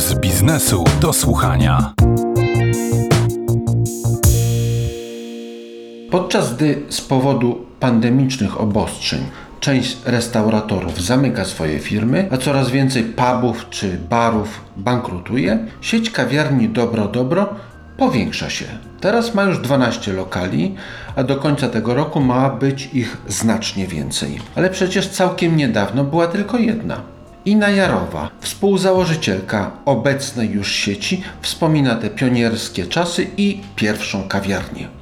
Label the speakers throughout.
Speaker 1: z biznesu do słuchania.
Speaker 2: Podczas gdy z powodu pandemicznych obostrzeń część restauratorów zamyka swoje firmy, a coraz więcej pubów czy barów bankrutuje, sieć kawiarni Dobro Dobro powiększa się. Teraz ma już 12 lokali, a do końca tego roku ma być ich znacznie więcej. Ale przecież całkiem niedawno była tylko jedna. Ina Jarowa, współzałożycielka obecnej już sieci, wspomina te pionierskie czasy i pierwszą kawiarnię.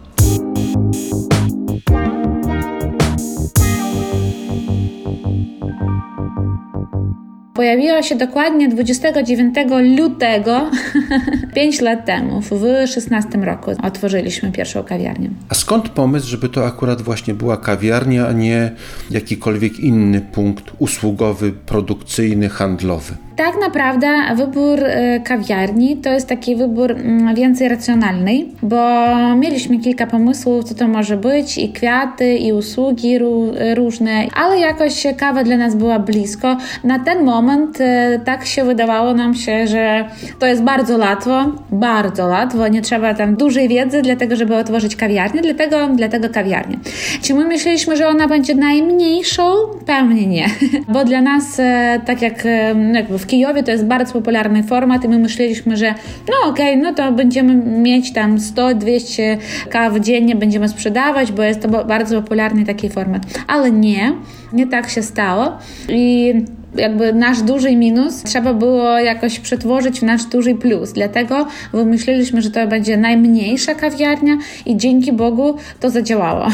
Speaker 3: Pojawiła się dokładnie 29 lutego, 5 lat temu, w 16 roku otworzyliśmy pierwszą kawiarnię.
Speaker 2: A skąd pomysł, żeby to akurat właśnie była kawiarnia, a nie jakikolwiek inny punkt usługowy, produkcyjny, handlowy?
Speaker 3: Tak naprawdę wybór e, kawiarni to jest taki wybór mm, więcej racjonalny, bo mieliśmy kilka pomysłów, co to może być, i kwiaty, i usługi różne, ale jakoś kawa dla nas była blisko. Na ten moment e, tak się wydawało nam się, że to jest bardzo łatwo, bardzo łatwo, nie trzeba tam dużej wiedzy dlatego, żeby otworzyć kawiarnię, dlatego, dlatego kawiarnię. Czy my myśleliśmy, że ona będzie najmniejszą? Pewnie nie, bo dla nas, e, tak jak jakby w Kijowie to jest bardzo popularny format i my myśleliśmy, że no okej, okay, no to będziemy mieć tam 100-200 kaw dziennie będziemy sprzedawać, bo jest to bardzo popularny taki format. Ale nie, nie tak się stało i jakby nasz duży minus trzeba było jakoś przetworzyć w nasz duży plus. Dlatego wymyśliliśmy, że to będzie najmniejsza kawiarnia i dzięki Bogu to zadziałało.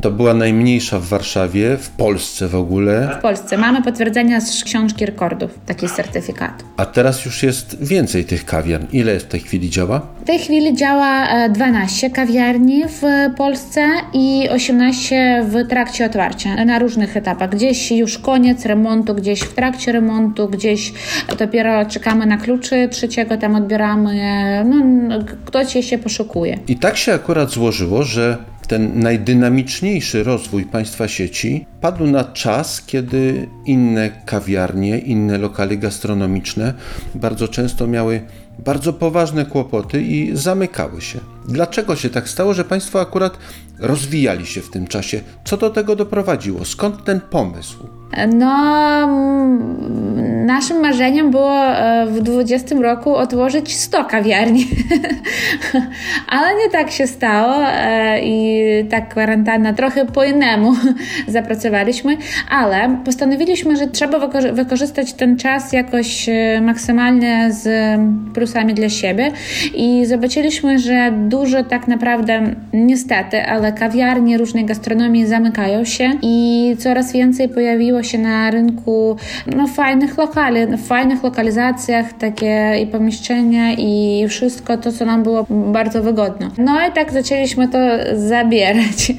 Speaker 2: To była najmniejsza w Warszawie, w Polsce w ogóle.
Speaker 3: W Polsce. Mamy potwierdzenia z książki rekordów, taki certyfikat.
Speaker 2: A teraz już jest więcej tych kawiarni. Ile w tej chwili działa?
Speaker 3: W tej chwili działa 12 e, kawiarni w Polsce i 18 w trakcie otwarcia na różnych etapach. Gdzieś już koniec remontu, gdzieś w trakcie remontu, gdzieś dopiero czekamy na kluczy, trzeciego tam odbieramy, no, ktoś się poszukuje.
Speaker 2: I tak się akurat złożyło, że ten najdynamiczniejszy rozwój państwa sieci padł na czas, kiedy inne kawiarnie, inne lokale gastronomiczne bardzo często miały bardzo poważne kłopoty i zamykały się. Dlaczego się tak stało, że Państwo akurat rozwijali się w tym czasie? Co do tego doprowadziło? Skąd ten pomysł?
Speaker 3: No, naszym marzeniem było e, w 20 roku otworzyć 100 kawiarni, ale nie tak się stało e, i tak kwarantanna trochę po innemu zapracowaliśmy, ale postanowiliśmy, że trzeba wykorzystać ten czas jakoś e, maksymalnie z plusami dla siebie i zobaczyliśmy, że dużo tak naprawdę, niestety, ale kawiarnie różnej gastronomii zamykają się i coraz więcej pojawiło się na rynku no, fajnych lokali, w fajnych lokalizacjach, takie i pomieszczenia i wszystko to, co nam było bardzo wygodne. No i tak zaczęliśmy to zabierać.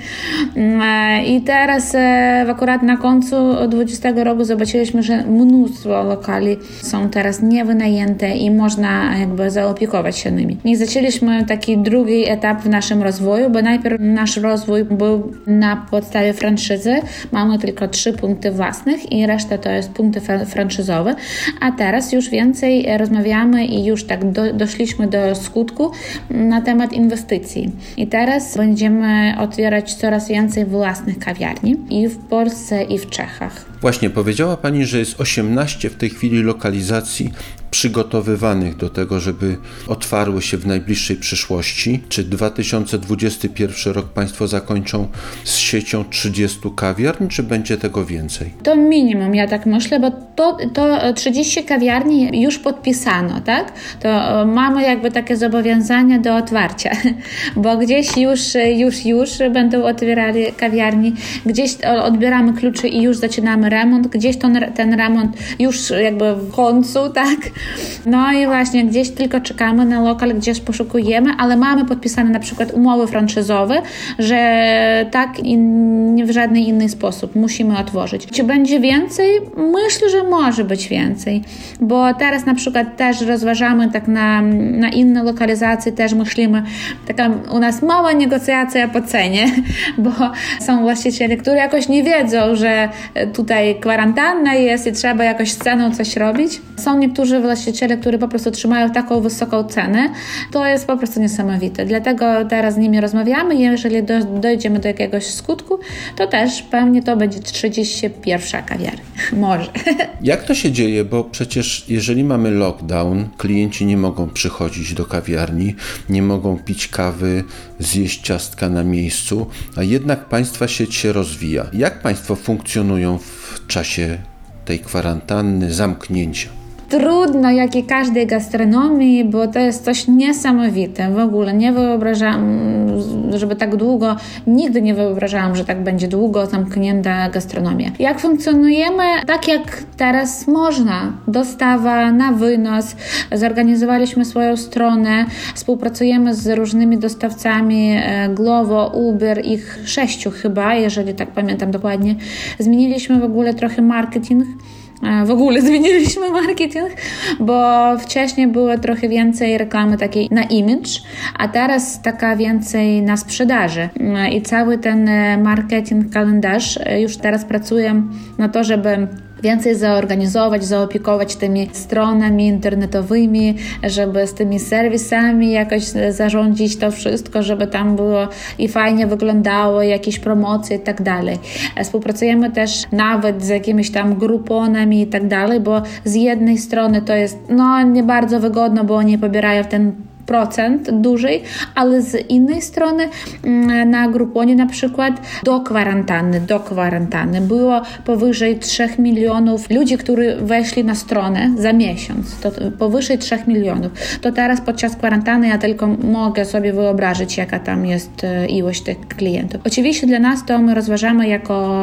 Speaker 3: I teraz e, akurat na końcu 20 roku zobaczyliśmy, że mnóstwo lokali są teraz niewynajęte i można jakby zaopiekować się nimi. I zaczęliśmy taki drugi etap w naszym rozwoju, bo najpierw nasz rozwój był na podstawie franszyzy. Mamy tylko trzy punkty własnych i reszta to jest punkty franszyzowe, a teraz już więcej rozmawiamy i już tak do, doszliśmy do skutku na temat inwestycji. I teraz będziemy otwierać coraz więcej własnych kawiarni i w Polsce i w Czechach.
Speaker 2: Właśnie powiedziała Pani, że jest 18 w tej chwili lokalizacji przygotowywanych do tego, żeby otwarły się w najbliższej przyszłości. Czy 2021 rok Państwo zakończą z siecią 30 kawiarni, czy będzie tego więcej?
Speaker 3: To minimum, ja tak myślę, bo to, to 30 kawiarni już podpisano, tak? To e, mamy jakby takie zobowiązania do otwarcia, bo gdzieś już, już, już będą otwierali kawiarni, gdzieś odbieramy klucze i już zaczynamy remont, gdzieś ten, ten remont już jakby w końcu, tak? No i właśnie gdzieś tylko czekamy na lokal, gdzieś poszukujemy, ale mamy podpisane na przykład umowy franczyzowe, że tak i w żaden inny sposób musimy otworzyć. Czy będzie więcej? Myślę, że może być więcej, bo teraz na przykład też rozważamy tak na, na inne lokalizacje, też myślimy, taka u nas mała negocjacja po cenie, bo są właściciele, którzy jakoś nie wiedzą, że tutaj kwarantanna jest i trzeba jakoś z ceną coś robić. Są niektórzy właściciele, którzy po prostu trzymają taką wysoką cenę. To jest po prostu niesamowite. Dlatego teraz z nimi rozmawiamy. Jeżeli do, dojdziemy do jakiegoś skutku, to też pewnie to będzie 31 kawiarnia. Może.
Speaker 2: Jak to się dzieje? Bo przecież jeżeli mamy lockdown, klienci nie mogą przychodzić do kawiarni, nie mogą pić kawy, zjeść ciastka na miejscu, a jednak Państwa sieć się rozwija. Jak Państwo funkcjonują w czasie tej kwarantanny, zamknięcia?
Speaker 3: Trudno, jak i każdej gastronomii, bo to jest coś niesamowite. W ogóle nie wyobrażam, żeby tak długo, nigdy nie wyobrażałam, że tak będzie długo zamknięta gastronomia. Jak funkcjonujemy? Tak jak teraz można. Dostawa na wynos. Zorganizowaliśmy swoją stronę, współpracujemy z różnymi dostawcami e, Glovo, Uber, ich sześciu chyba, jeżeli tak pamiętam dokładnie. Zmieniliśmy w ogóle trochę marketing w ogóle zmieniliśmy marketing, bo wcześniej było trochę więcej reklamy takiej na image, a teraz taka więcej na sprzedaży. I cały ten e, marketing, kalendarz e, już teraz pracuję na to, żeby więcej zaorganizować, zaopiekować tymi stronami internetowymi, żeby z tymi serwisami jakoś zarządzić to wszystko, żeby tam było i fajnie wyglądało, jakieś promocje i tak dalej. Współpracujemy też nawet z jakimiś tam gruponami i tak dalej, bo z jednej strony to jest no nie bardzo wygodno, bo oni pobierają ten procent dłużej, ale z innej strony mm, na Gruponie na przykład do kwarantanny, do kwarantanny było powyżej 3 milionów ludzi, którzy weszli na stronę za miesiąc. To powyżej 3 milionów. To teraz podczas kwarantanny ja tylko mogę sobie wyobrazić, jaka tam jest e, ilość tych klientów. Oczywiście dla nas to my rozważamy jako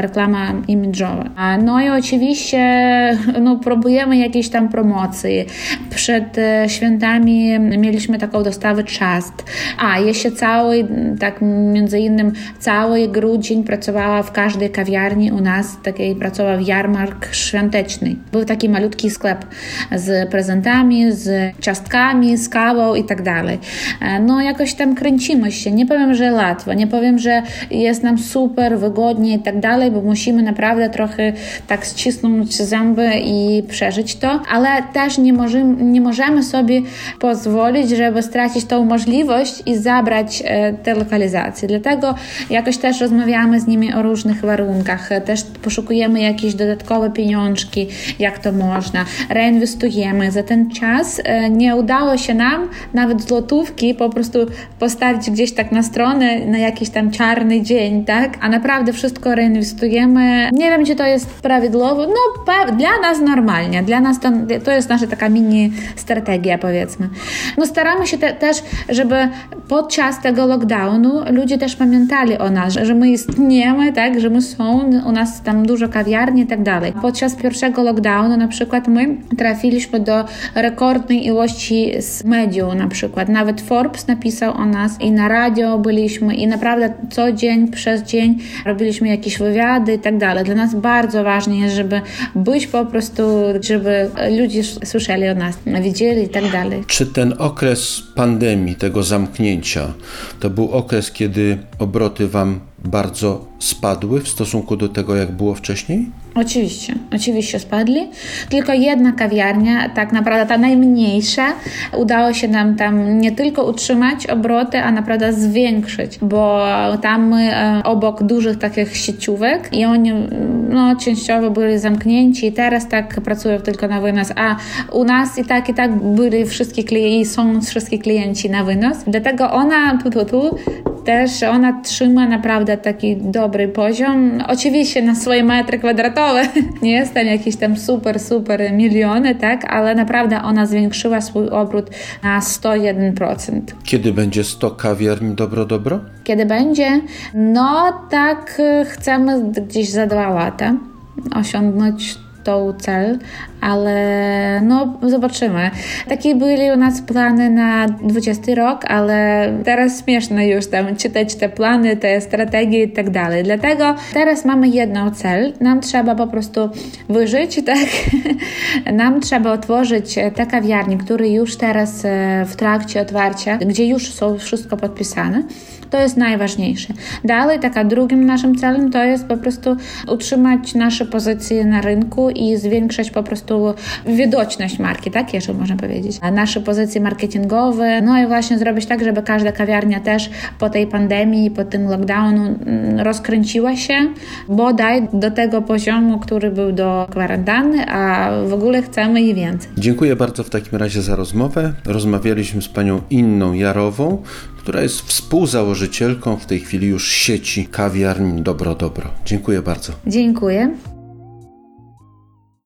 Speaker 3: reklama imidżowa. No i oczywiście no, próbujemy jakieś tam promocji. Przed e, świętami mieliśmy taką dostawę ciast. A, jeszcze cały, tak między innymi cały grudzień pracowała w każdej kawiarni u nas, takiej pracował jarmark świąteczny. Był taki malutki sklep z prezentami, z ciastkami, z kawą i tak dalej. E, no jakoś tam kręcimy się. Nie powiem, że łatwo, nie powiem, że jest nam super, wygodnie i tak dalej, bo musimy naprawdę trochę tak ścisnąć zęby i przeżyć to, ale też nie możemy, nie możemy sobie pozwolić żeby stracić tą możliwość i zabrać e, te lokalizacje. Dlatego jakoś też rozmawiamy z nimi o różnych warunkach, też poszukujemy jakieś dodatkowe pieniążki, jak to można, reinwestujemy. Za ten czas e, nie udało się nam nawet złotówki po prostu postawić gdzieś tak na stronę na jakiś tam czarny dzień, tak? A naprawdę wszystko reinwestujemy. Nie wiem, czy to jest prawidłowo. No, dla nas normalnie. Dla nas to, to jest nasza taka mini strategia, powiedzmy. Staramy się te, też, żeby podczas tego lockdownu ludzie też pamiętali o nas, że my istniejemy, tak, że my są, u nas tam dużo kawiarni i tak dalej. Podczas pierwszego lockdownu na przykład my trafiliśmy do rekordnej ilości z mediów na przykład. Nawet Forbes napisał o nas i na radio byliśmy i naprawdę co dzień przez dzień robiliśmy jakieś wywiady i tak dalej. Dla nas bardzo ważne jest, żeby być po prostu, żeby ludzie słyszeli o nas, widzieli i tak dalej.
Speaker 2: Czy ten okres pandemii, tego zamknięcia, to był okres, kiedy obroty Wam bardzo spadły w stosunku do tego, jak było wcześniej?
Speaker 3: Oczywiście, oczywiście spadli. Tylko jedna kawiarnia, tak naprawdę ta najmniejsza, udało się nam tam nie tylko utrzymać obroty, a naprawdę zwiększyć, bo tam my obok dużych takich sieciówek i oni no, częściowo byli zamknięci i teraz tak pracują tylko na wynos, a u nas i tak i tak byli wszystkie klienci, są wszystkie klienci na wynos. Dlatego ona tu, tu, tu też ona trzyma naprawdę taki dobry poziom. Oczywiście na swoje metry kwadratowe nie jest tam jakieś tam super, super miliony, tak, ale naprawdę ona zwiększyła swój obrót na 101%.
Speaker 2: Kiedy będzie 100 kawiarni dobro, dobro?
Speaker 3: Kiedy będzie? No tak chcemy gdzieś za dwa lata osiągnąć to cel, ale no zobaczymy. Takie byli u nas plany na 20 rok, ale teraz śmieszne już tam czytać te plany, te strategie i tak dalej. Dlatego teraz mamy jedną cel. Nam trzeba po prostu wyżyć, tak? Nam trzeba otworzyć te kawiarnie, które już teraz e, w trakcie otwarcia, gdzie już są wszystko podpisane. To jest najważniejsze. Dalej, taka drugim naszym celem to jest po prostu utrzymać nasze pozycje na rynku i zwiększać po prostu widoczność marki, tak? Jeszcze można powiedzieć. Nasze pozycje marketingowe, no i właśnie zrobić tak, żeby każda kawiarnia też po tej pandemii, po tym lockdownu mm, rozkręciła się, bodaj do tego poziomu, który był do kwarantanny, a w ogóle chcemy i więcej.
Speaker 2: Dziękuję bardzo w takim razie za rozmowę. Rozmawialiśmy z panią Inną Jarową, która jest współzałożycielką w tej chwili już sieci kawiarni Dobro Dobro. Dziękuję bardzo.
Speaker 3: Dziękuję.